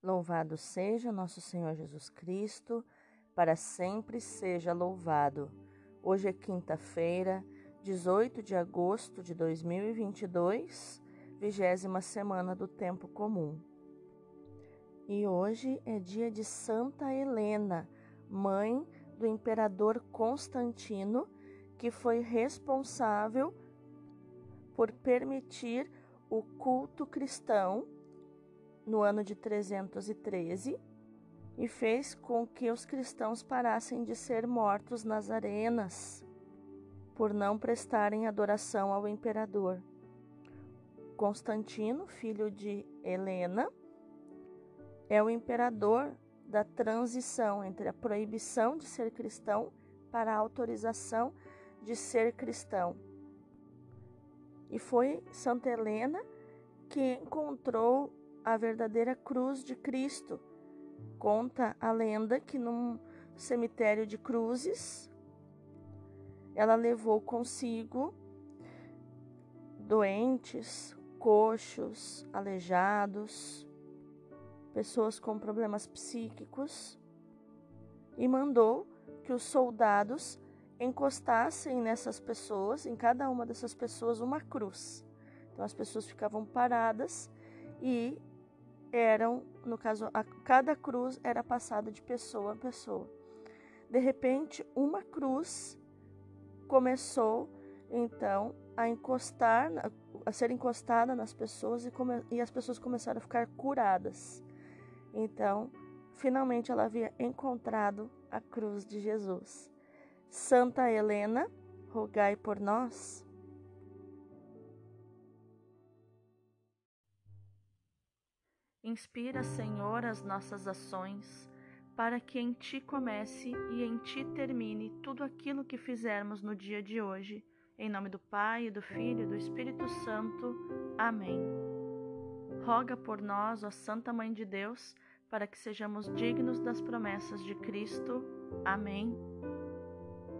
Louvado seja nosso Senhor Jesus Cristo, para sempre seja louvado. Hoje é quinta-feira, 18 de agosto de 2022, vigésima semana do tempo comum. E hoje é dia de Santa Helena, mãe do imperador Constantino, que foi responsável por permitir o culto cristão no ano de 313 e fez com que os cristãos parassem de ser mortos nas arenas por não prestarem adoração ao imperador. Constantino, filho de Helena, é o imperador da transição entre a proibição de ser cristão para a autorização de ser cristão. E foi Santa Helena que encontrou a verdadeira cruz de Cristo. Conta a lenda que num cemitério de cruzes ela levou consigo doentes, coxos, aleijados, pessoas com problemas psíquicos e mandou que os soldados encostassem nessas pessoas, em cada uma dessas pessoas, uma cruz. Então as pessoas ficavam paradas e eram, no caso, a, cada cruz era passada de pessoa a pessoa. De repente, uma cruz começou então a encostar, a ser encostada nas pessoas e, come, e as pessoas começaram a ficar curadas. Então, finalmente ela havia encontrado a cruz de Jesus. Santa Helena, rogai por nós. Inspira, Senhor, as nossas ações, para que em Ti comece e em Ti termine tudo aquilo que fizermos no dia de hoje. Em nome do Pai, do Filho e do Espírito Santo. Amém. Roga por nós, ó Santa Mãe de Deus, para que sejamos dignos das promessas de Cristo. Amém.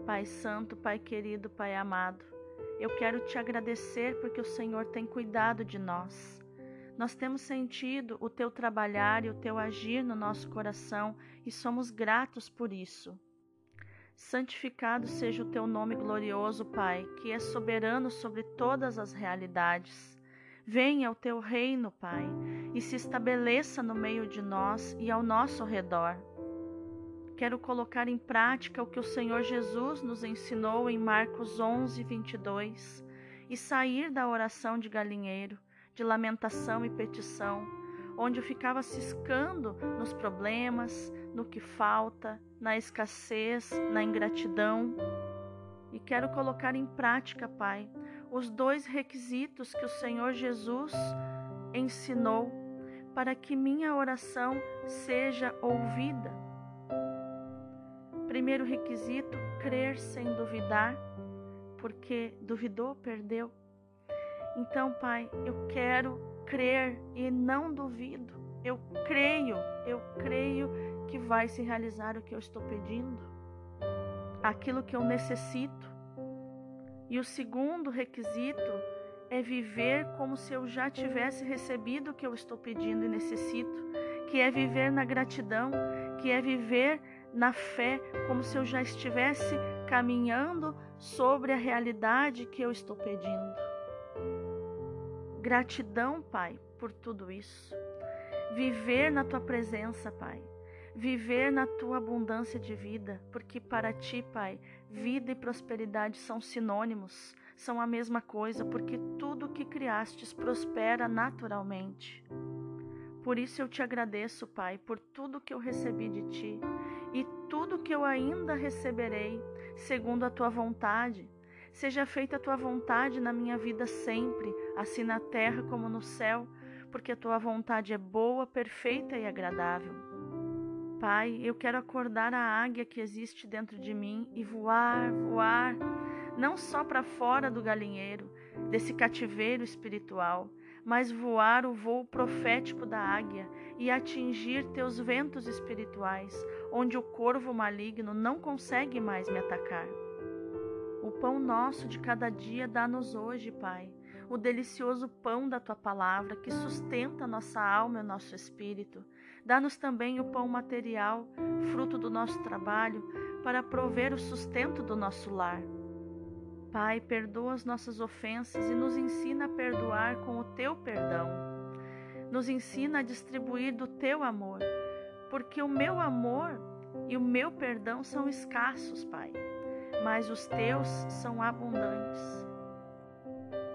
Pai Santo, Pai querido, Pai amado, eu quero te agradecer porque o Senhor tem cuidado de nós. Nós temos sentido o teu trabalhar e o teu agir no nosso coração e somos gratos por isso. Santificado seja o teu nome glorioso, Pai, que é soberano sobre todas as realidades. Venha o teu reino, Pai, e se estabeleça no meio de nós e ao nosso redor. Quero colocar em prática o que o Senhor Jesus nos ensinou em Marcos 11, 22 e sair da oração de galinheiro de lamentação e petição, onde eu ficava ciscando nos problemas, no que falta, na escassez, na ingratidão. E quero colocar em prática, Pai, os dois requisitos que o Senhor Jesus ensinou para que minha oração seja ouvida. Primeiro requisito, crer sem duvidar, porque duvidou, perdeu. Então, Pai, eu quero crer e não duvido. Eu creio, eu creio que vai se realizar o que eu estou pedindo, aquilo que eu necessito. E o segundo requisito é viver como se eu já tivesse recebido o que eu estou pedindo e necessito, que é viver na gratidão, que é viver na fé, como se eu já estivesse caminhando sobre a realidade que eu estou pedindo. Gratidão, Pai, por tudo isso. Viver na tua presença, Pai. Viver na tua abundância de vida, porque para ti, Pai, vida e prosperidade são sinônimos, são a mesma coisa, porque tudo que criastes prospera naturalmente. Por isso eu te agradeço, Pai, por tudo que eu recebi de ti e tudo que eu ainda receberei, segundo a tua vontade Seja feita a tua vontade na minha vida sempre, assim na terra como no céu, porque a tua vontade é boa, perfeita e agradável. Pai, eu quero acordar a águia que existe dentro de mim e voar, voar, não só para fora do galinheiro, desse cativeiro espiritual, mas voar o voo profético da águia e atingir teus ventos espirituais, onde o corvo maligno não consegue mais me atacar. O pão nosso de cada dia dá-nos hoje, Pai. O delicioso pão da tua palavra que sustenta nossa alma e nosso espírito. Dá-nos também o pão material, fruto do nosso trabalho, para prover o sustento do nosso lar. Pai, perdoa as nossas ofensas e nos ensina a perdoar com o teu perdão. Nos ensina a distribuir do teu amor, porque o meu amor e o meu perdão são escassos, Pai, mas os teus são abundantes.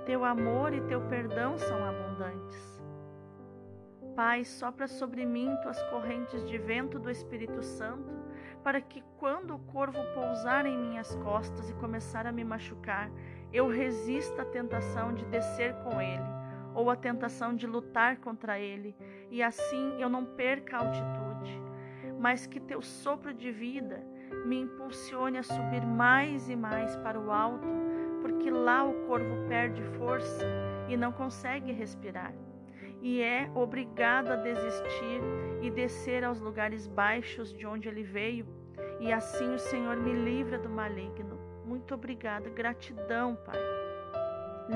Teu amor e teu perdão são abundantes. Pai, sopra sobre mim tuas correntes de vento do Espírito Santo para que quando o corvo pousar em minhas costas e começar a me machucar, eu resista à tentação de descer com ele, ou à tentação de lutar contra ele, e assim eu não perca a altitude, mas que teu sopro de vida me impulsione a subir mais e mais para o alto, porque lá o corvo perde força e não consegue respirar e é obrigado a desistir e descer aos lugares baixos de onde ele veio, e assim o Senhor me livra do maligno. Muito obrigada, gratidão, Pai.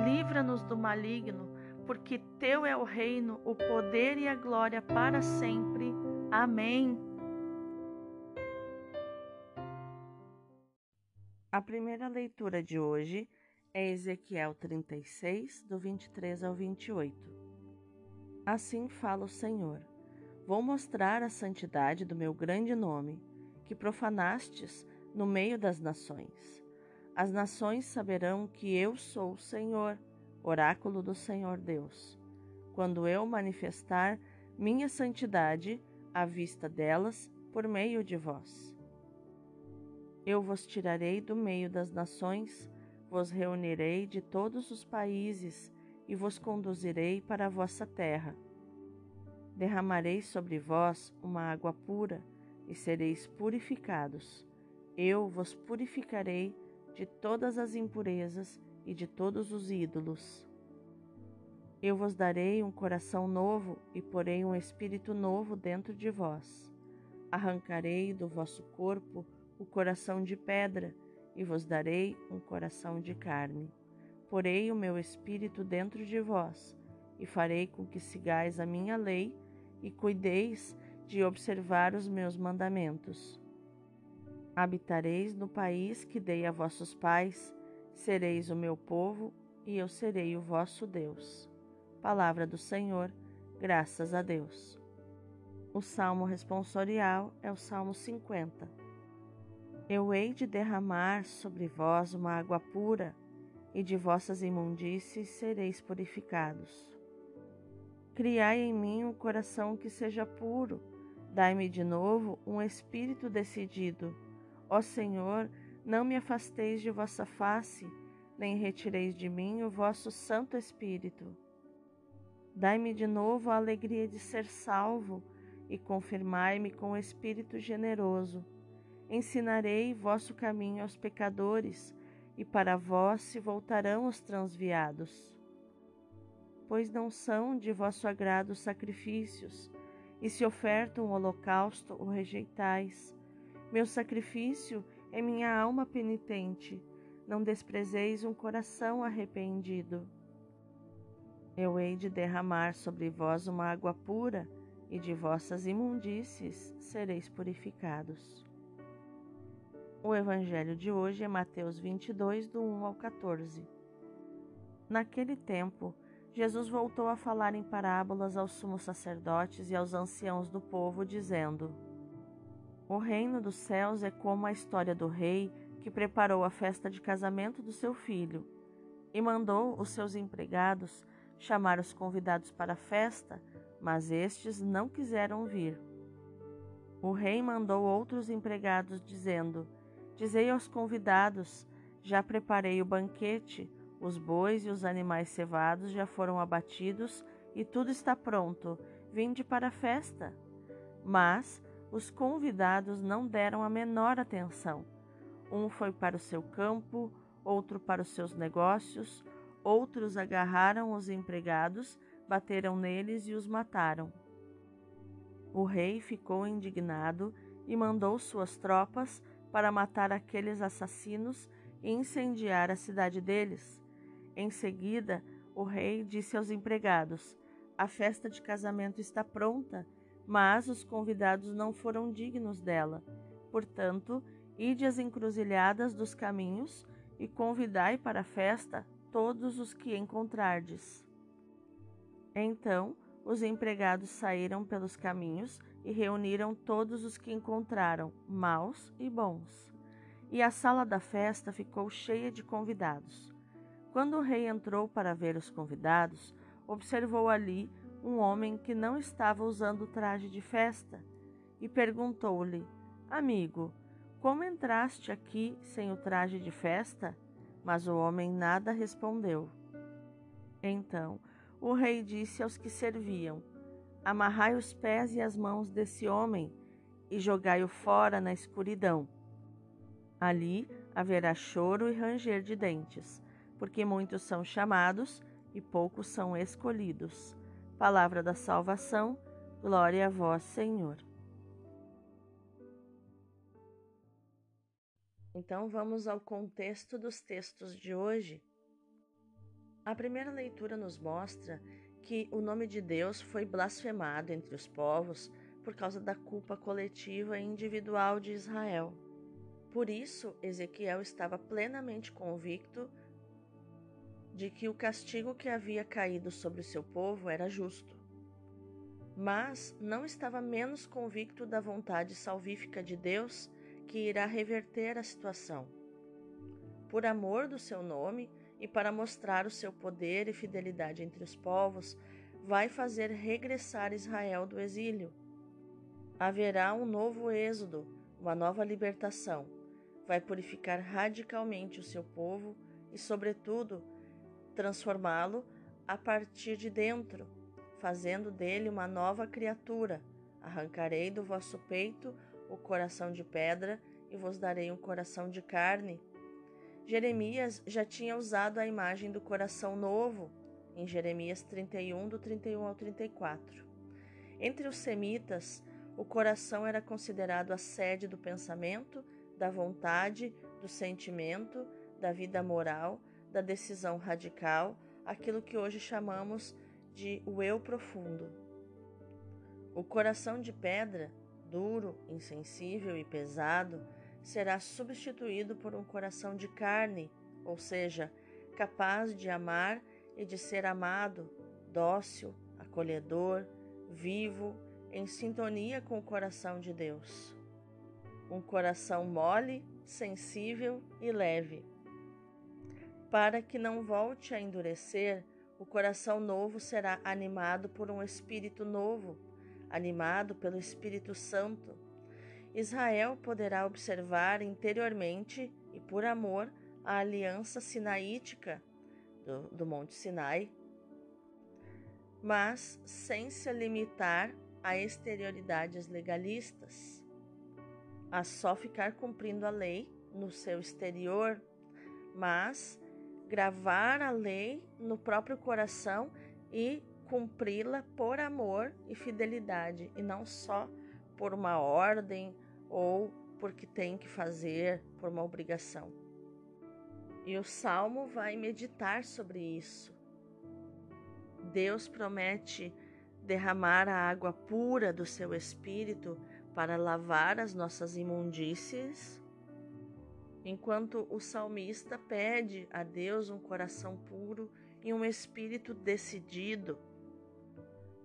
Livra-nos do maligno, porque teu é o reino, o poder e a glória para sempre. Amém. A primeira leitura de hoje é Ezequiel 36, do 23 ao 28. Assim fala o Senhor: Vou mostrar a santidade do meu grande nome, que profanastes no meio das nações. As nações saberão que eu sou o Senhor, oráculo do Senhor Deus, quando eu manifestar minha santidade à vista delas por meio de vós. Eu vos tirarei do meio das nações, vos reunirei de todos os países e vos conduzirei para a vossa terra. Derramarei sobre vós uma água pura e sereis purificados. Eu vos purificarei de todas as impurezas e de todos os ídolos. Eu vos darei um coração novo e porei um espírito novo dentro de vós. Arrancarei do vosso corpo o coração de pedra e vos darei um coração de carne porei o meu espírito dentro de vós, e farei com que sigais a minha lei e cuideis de observar os meus mandamentos. Habitareis no país que dei a vossos pais, sereis o meu povo e eu serei o vosso Deus. Palavra do Senhor, graças a Deus. O salmo responsorial é o Salmo 50. Eu hei de derramar sobre vós uma água pura e de vossas imundícies sereis purificados. Criai em mim um coração que seja puro, dai-me de novo um espírito decidido. Ó Senhor, não me afasteis de vossa face, nem retireis de mim o vosso Santo Espírito. Dai-me de novo a alegria de ser salvo e confirmai-me com o Espírito generoso. Ensinarei vosso caminho aos pecadores e para vós se voltarão os transviados. Pois não são de vosso agrado os sacrifícios, e se oferta um holocausto, o rejeitais. Meu sacrifício é minha alma penitente, não desprezeis um coração arrependido. Eu hei de derramar sobre vós uma água pura, e de vossas imundícies sereis purificados. O evangelho de hoje é Mateus 22, do 1 ao 14. Naquele tempo, Jesus voltou a falar em parábolas aos sumos sacerdotes e aos anciãos do povo, dizendo: O reino dos céus é como a história do rei que preparou a festa de casamento do seu filho e mandou os seus empregados chamar os convidados para a festa, mas estes não quiseram vir. O rei mandou outros empregados, dizendo: Dizei aos convidados: Já preparei o banquete, os bois e os animais cevados já foram abatidos e tudo está pronto. Vinde para a festa. Mas os convidados não deram a menor atenção. Um foi para o seu campo, outro para os seus negócios, outros agarraram os empregados, bateram neles e os mataram. O rei ficou indignado e mandou suas tropas para matar aqueles assassinos e incendiar a cidade deles. Em seguida, o rei disse aos empregados: A festa de casamento está pronta, mas os convidados não foram dignos dela. Portanto, ide às encruzilhadas dos caminhos e convidai para a festa todos os que encontrardes. Então os empregados saíram pelos caminhos e reuniram todos os que encontraram, maus e bons. E a sala da festa ficou cheia de convidados. Quando o rei entrou para ver os convidados, observou ali um homem que não estava usando traje de festa e perguntou-lhe: Amigo, como entraste aqui sem o traje de festa? Mas o homem nada respondeu. Então o rei disse aos que serviam: Amarrai os pés e as mãos desse homem e jogai-o fora na escuridão. Ali haverá choro e ranger de dentes, porque muitos são chamados e poucos são escolhidos. Palavra da salvação, glória a vós, Senhor. Então vamos ao contexto dos textos de hoje. A primeira leitura nos mostra que o nome de Deus foi blasfemado entre os povos por causa da culpa coletiva e individual de Israel. Por isso, Ezequiel estava plenamente convicto de que o castigo que havia caído sobre o seu povo era justo. Mas não estava menos convicto da vontade salvífica de Deus que irá reverter a situação. Por amor do seu nome e para mostrar o seu poder e fidelidade entre os povos, vai fazer regressar Israel do exílio. Haverá um novo êxodo, uma nova libertação. Vai purificar radicalmente o seu povo e, sobretudo, transformá-lo a partir de dentro, fazendo dele uma nova criatura. Arrancarei do vosso peito o coração de pedra e vos darei um coração de carne. Jeremias já tinha usado a imagem do coração novo em Jeremias 31, do 31 ao 34. Entre os semitas, o coração era considerado a sede do pensamento, da vontade, do sentimento, da vida moral, da decisão radical, aquilo que hoje chamamos de o eu profundo. O coração de pedra duro, insensível e pesado, será substituído por um coração de carne, ou seja, capaz de amar e de ser amado, dócil, acolhedor, vivo, em sintonia com o coração de Deus. Um coração mole, sensível e leve. Para que não volte a endurecer, o coração novo será animado por um espírito novo animado pelo Espírito Santo, Israel poderá observar interiormente e por amor a aliança sinaítica do, do Monte Sinai, mas sem se limitar a exterioridades legalistas, a só ficar cumprindo a lei no seu exterior, mas gravar a lei no próprio coração e cumpri-la por amor e fidelidade e não só por uma ordem ou porque tem que fazer por uma obrigação. E o salmo vai meditar sobre isso. Deus promete derramar a água pura do seu espírito para lavar as nossas imundícies, enquanto o salmista pede a Deus um coração puro e um espírito decidido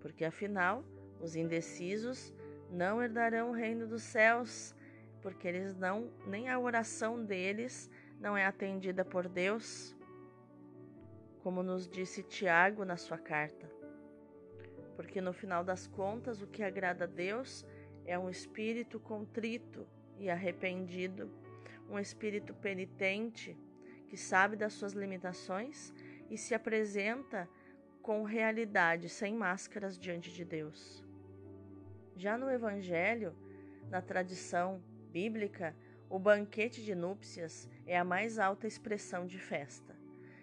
porque afinal os indecisos não herdarão o reino dos céus, porque eles não, nem a oração deles não é atendida por Deus, como nos disse Tiago na sua carta. Porque no final das contas, o que agrada a Deus é um espírito contrito e arrependido, um espírito penitente que sabe das suas limitações e se apresenta com realidade, sem máscaras diante de Deus. Já no Evangelho, na tradição bíblica, o banquete de núpcias é a mais alta expressão de festa.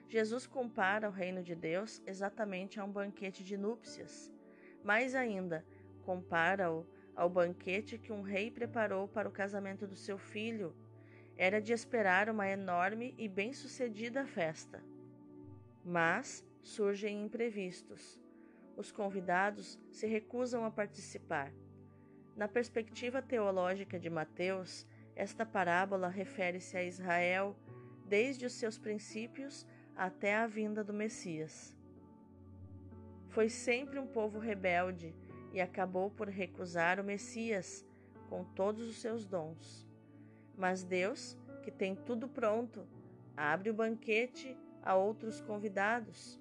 Jesus compara o reino de Deus exatamente a um banquete de núpcias. Mais ainda, compara-o ao banquete que um rei preparou para o casamento do seu filho. Era de esperar uma enorme e bem-sucedida festa. Mas surgem imprevistos. Os convidados se recusam a participar. Na perspectiva teológica de Mateus, esta parábola refere-se a Israel desde os seus princípios até a vinda do Messias. Foi sempre um povo rebelde e acabou por recusar o Messias com todos os seus dons. Mas Deus, que tem tudo pronto, abre o banquete a outros convidados.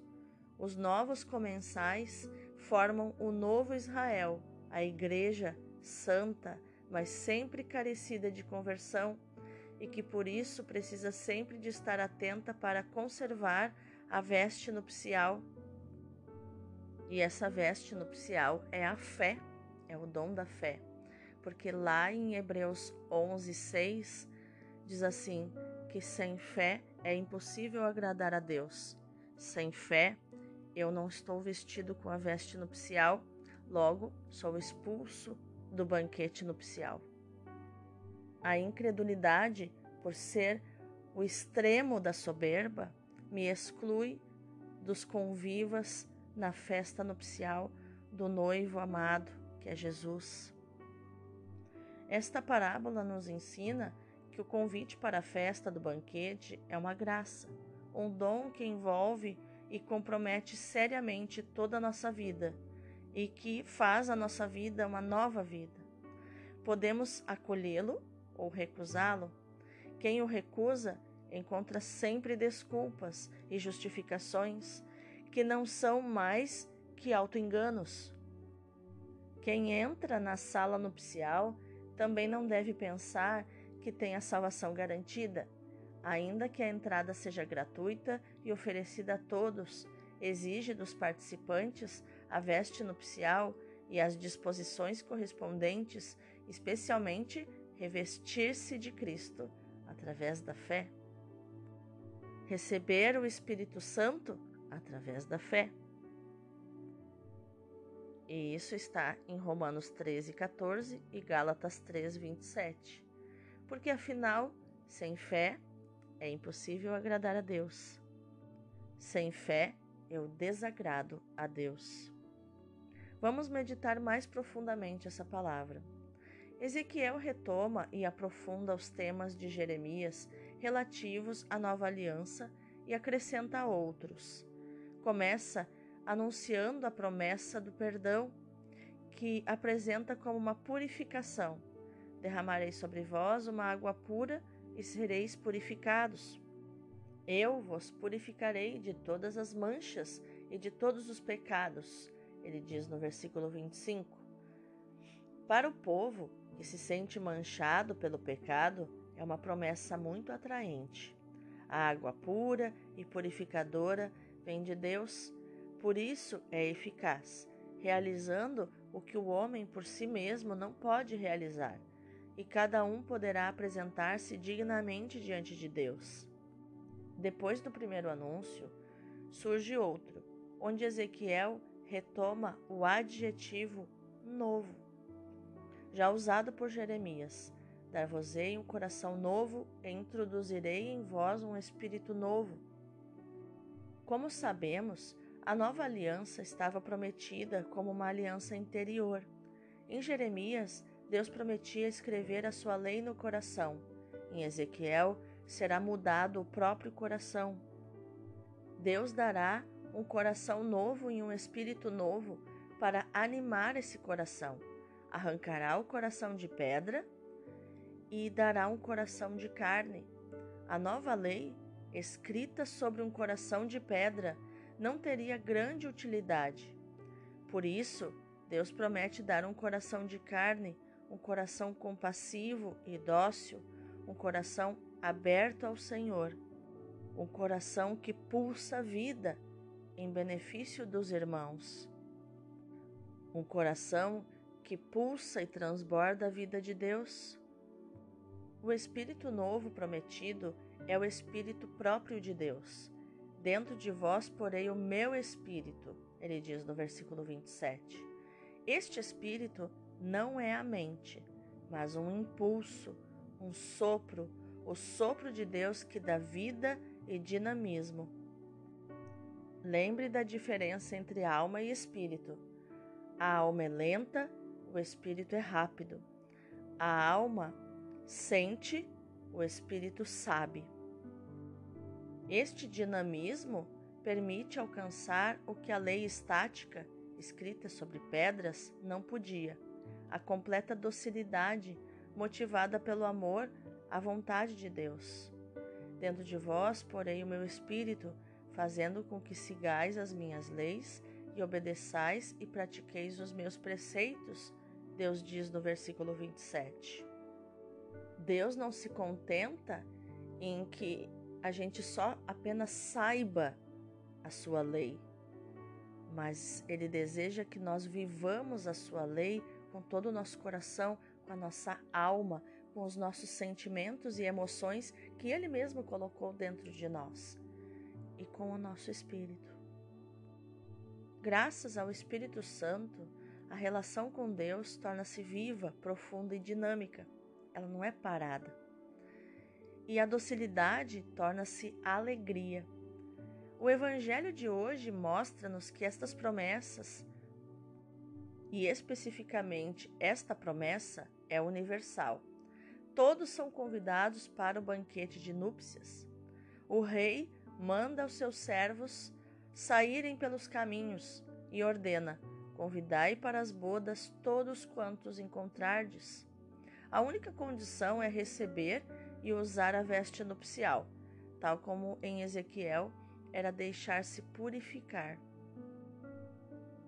Os novos comensais formam o novo Israel, a Igreja santa, mas sempre carecida de conversão e que por isso precisa sempre de estar atenta para conservar a veste nupcial. E essa veste nupcial é a fé, é o dom da fé. Porque lá em Hebreus 11, 6 diz assim: que sem fé é impossível agradar a Deus. Sem fé, eu não estou vestido com a veste nupcial, logo sou expulso do banquete nupcial. A incredulidade, por ser o extremo da soberba, me exclui dos convivas na festa nupcial do noivo amado, que é Jesus. Esta parábola nos ensina que o convite para a festa do banquete é uma graça, um dom que envolve e compromete seriamente toda a nossa vida e que faz a nossa vida uma nova vida. Podemos acolhê-lo ou recusá-lo. Quem o recusa encontra sempre desculpas e justificações que não são mais que autoenganos. Quem entra na sala nupcial também não deve pensar que tem a salvação garantida, ainda que a entrada seja gratuita e oferecida a todos, exige dos participantes a veste nupcial e as disposições correspondentes, especialmente revestir-se de Cristo através da fé. Receber o Espírito Santo através da fé. E isso está em Romanos 13, 14 e Gálatas 3, 27. Porque afinal, sem fé é impossível agradar a Deus. Sem fé eu desagrado a Deus. Vamos meditar mais profundamente essa palavra. Ezequiel retoma e aprofunda os temas de Jeremias relativos à nova aliança e acrescenta outros. Começa anunciando a promessa do perdão, que apresenta como uma purificação. Derramarei sobre vós uma água pura e sereis purificados. Eu vos purificarei de todas as manchas e de todos os pecados, ele diz no versículo 25. Para o povo, que se sente manchado pelo pecado é uma promessa muito atraente. A água pura e purificadora vem de Deus, por isso é eficaz, realizando o que o homem por si mesmo não pode realizar, e cada um poderá apresentar-se dignamente diante de Deus. Depois do primeiro anúncio, surge outro, onde Ezequiel retoma o adjetivo novo já usado por Jeremias. Dar-vos-ei um coração novo e introduzirei em vós um espírito novo. Como sabemos, a nova aliança estava prometida como uma aliança interior. Em Jeremias, Deus prometia escrever a sua lei no coração. Em Ezequiel, será mudado o próprio coração. Deus dará um coração novo e um espírito novo para animar esse coração arrancará o coração de pedra e dará um coração de carne. A nova lei, escrita sobre um coração de pedra, não teria grande utilidade. Por isso, Deus promete dar um coração de carne, um coração compassivo e dócil, um coração aberto ao Senhor, um coração que pulsa vida em benefício dos irmãos, um coração que pulsa e transborda a vida de Deus. O Espírito novo prometido é o Espírito próprio de Deus. Dentro de vós porei o meu Espírito, ele diz no versículo 27. Este Espírito não é a mente, mas um impulso, um sopro, o sopro de Deus que dá vida e dinamismo. Lembre da diferença entre alma e espírito. A alma é lenta, o espírito é rápido. A alma sente, o espírito sabe. Este dinamismo permite alcançar o que a lei estática, escrita sobre pedras, não podia: a completa docilidade motivada pelo amor à vontade de Deus. Dentro de vós, porém, o meu espírito, fazendo com que sigais as minhas leis e obedeçais e pratiqueis os meus preceitos, Deus diz no versículo 27. Deus não se contenta em que a gente só apenas saiba a sua lei, mas Ele deseja que nós vivamos a sua lei com todo o nosso coração, com a nossa alma, com os nossos sentimentos e emoções que Ele mesmo colocou dentro de nós e com o nosso espírito. Graças ao Espírito Santo, a relação com Deus torna-se viva, profunda e dinâmica. Ela não é parada. E a docilidade torna-se alegria. O Evangelho de hoje mostra-nos que estas promessas, e especificamente esta promessa, é universal. Todos são convidados para o banquete de núpcias. O rei manda aos seus servos saírem pelos caminhos e ordena: Convidai para as bodas todos quantos encontrardes. A única condição é receber e usar a veste nupcial, tal como em Ezequiel era deixar-se purificar.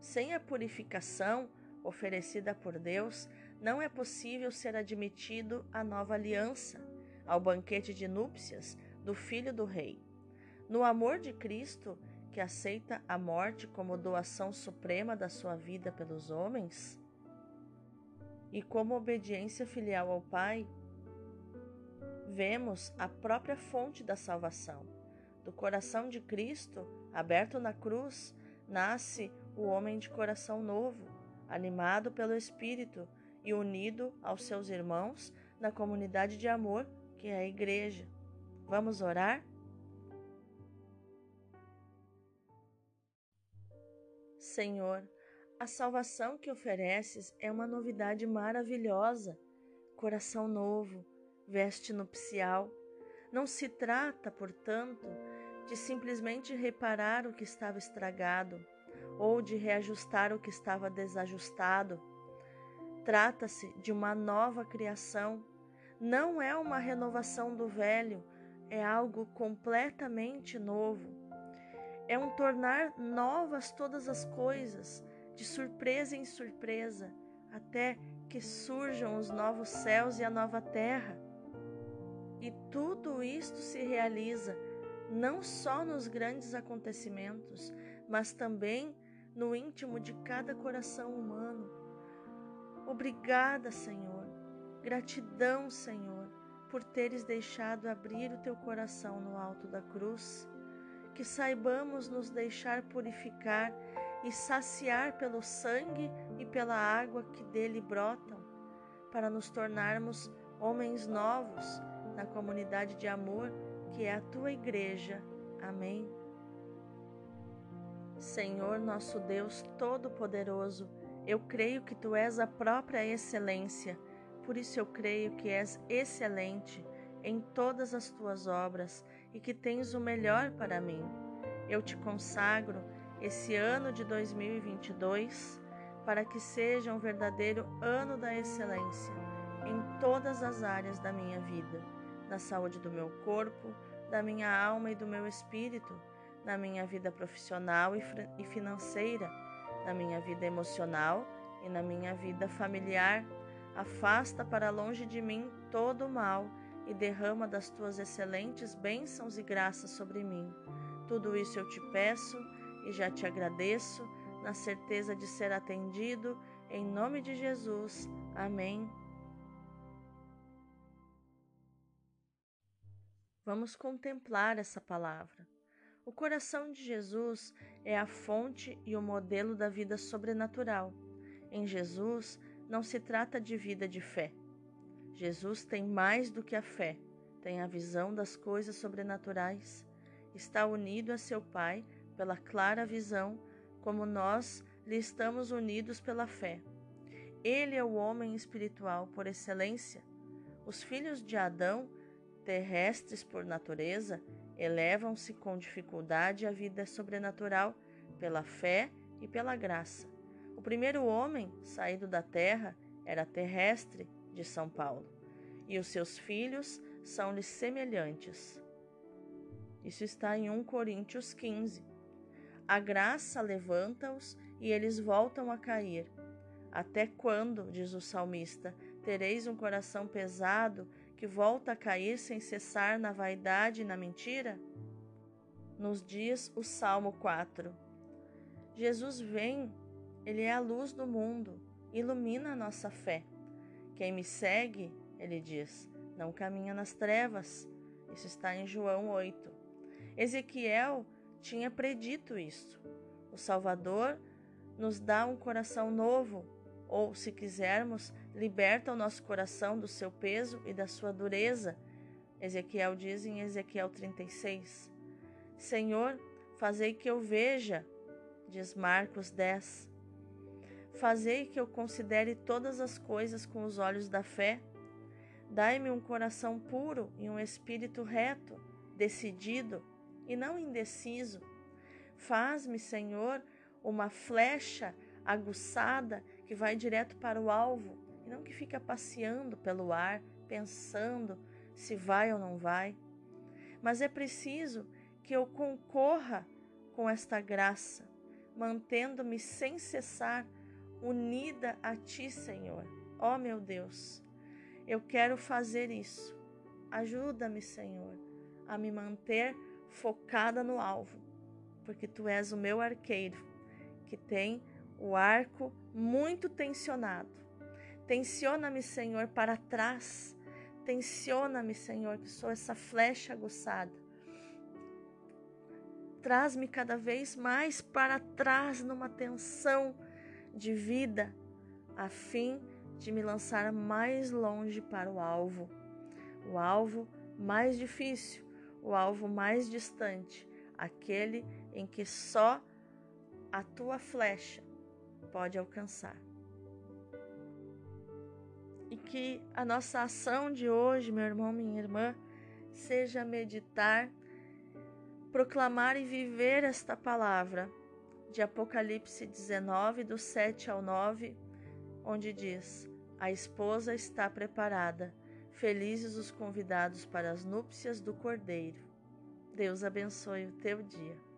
Sem a purificação oferecida por Deus, não é possível ser admitido à nova aliança, ao banquete de núpcias do filho do rei. No amor de Cristo, que aceita a morte como doação suprema da sua vida pelos homens, e como obediência filial ao Pai, vemos a própria fonte da salvação. Do coração de Cristo, aberto na cruz, nasce o homem de coração novo, animado pelo Espírito e unido aos seus irmãos na comunidade de amor que é a Igreja. Vamos orar? Senhor, a salvação que ofereces é uma novidade maravilhosa. Coração novo, veste nupcial. Não se trata, portanto, de simplesmente reparar o que estava estragado ou de reajustar o que estava desajustado. Trata-se de uma nova criação. Não é uma renovação do velho, é algo completamente novo. É um tornar novas todas as coisas, de surpresa em surpresa, até que surjam os novos céus e a nova terra. E tudo isto se realiza não só nos grandes acontecimentos, mas também no íntimo de cada coração humano. Obrigada, Senhor. Gratidão, Senhor, por teres deixado abrir o teu coração no alto da cruz. Que saibamos nos deixar purificar e saciar pelo sangue e pela água que dele brotam, para nos tornarmos homens novos na comunidade de amor que é a tua igreja. Amém. Senhor nosso Deus Todo-Poderoso, eu creio que tu és a própria excelência, por isso eu creio que és excelente em todas as tuas obras e que tens o melhor para mim. Eu te consagro esse ano de 2022 para que seja um verdadeiro ano da excelência em todas as áreas da minha vida, na saúde do meu corpo, da minha alma e do meu espírito, na minha vida profissional e financeira, na minha vida emocional e na minha vida familiar. Afasta para longe de mim todo o mal e derrama das tuas excelentes bênçãos e graças sobre mim. Tudo isso eu te peço e já te agradeço, na certeza de ser atendido, em nome de Jesus. Amém. Vamos contemplar essa palavra. O coração de Jesus é a fonte e o modelo da vida sobrenatural. Em Jesus não se trata de vida de fé. Jesus tem mais do que a fé, tem a visão das coisas sobrenaturais. Está unido a seu Pai pela clara visão, como nós lhe estamos unidos pela fé. Ele é o homem espiritual por excelência. Os filhos de Adão, terrestres por natureza, elevam-se com dificuldade à vida sobrenatural pela fé e pela graça. O primeiro homem, saído da terra, era terrestre, de São Paulo, e os seus filhos são-lhe semelhantes. Isso está em 1 Coríntios 15. A graça levanta-os e eles voltam a cair. Até quando, diz o salmista, tereis um coração pesado que volta a cair sem cessar na vaidade e na mentira? Nos diz o Salmo 4. Jesus vem, ele é a luz do mundo, ilumina a nossa fé. Quem me segue, ele diz, não caminha nas trevas. Isso está em João 8. Ezequiel tinha predito isto. O Salvador nos dá um coração novo, ou, se quisermos, liberta o nosso coração do seu peso e da sua dureza. Ezequiel diz em Ezequiel 36. Senhor, fazei que eu veja, diz Marcos 10. Fazei que eu considere todas as coisas com os olhos da fé. Dai-me um coração puro e um espírito reto, decidido e não indeciso. Faz-me, Senhor, uma flecha aguçada que vai direto para o alvo e não que fica passeando pelo ar, pensando se vai ou não vai. Mas é preciso que eu concorra com esta graça, mantendo-me sem cessar unida a Ti, Senhor. Ó oh, meu Deus, eu quero fazer isso. Ajuda-me, Senhor, a me manter focada no alvo, porque Tu és o meu arqueiro, que tem o arco muito tensionado. Tensiona-me, Senhor, para trás. Tensiona-me, Senhor, que sou essa flecha aguçada. Traz-me cada vez mais para trás numa tensão de vida, a fim de me lançar mais longe para o alvo, o alvo mais difícil, o alvo mais distante, aquele em que só a tua flecha pode alcançar. E que a nossa ação de hoje, meu irmão, minha irmã, seja meditar, proclamar e viver esta palavra de Apocalipse 19, do 7 ao 9, onde diz: A esposa está preparada, felizes os convidados para as núpcias do Cordeiro. Deus abençoe o teu dia.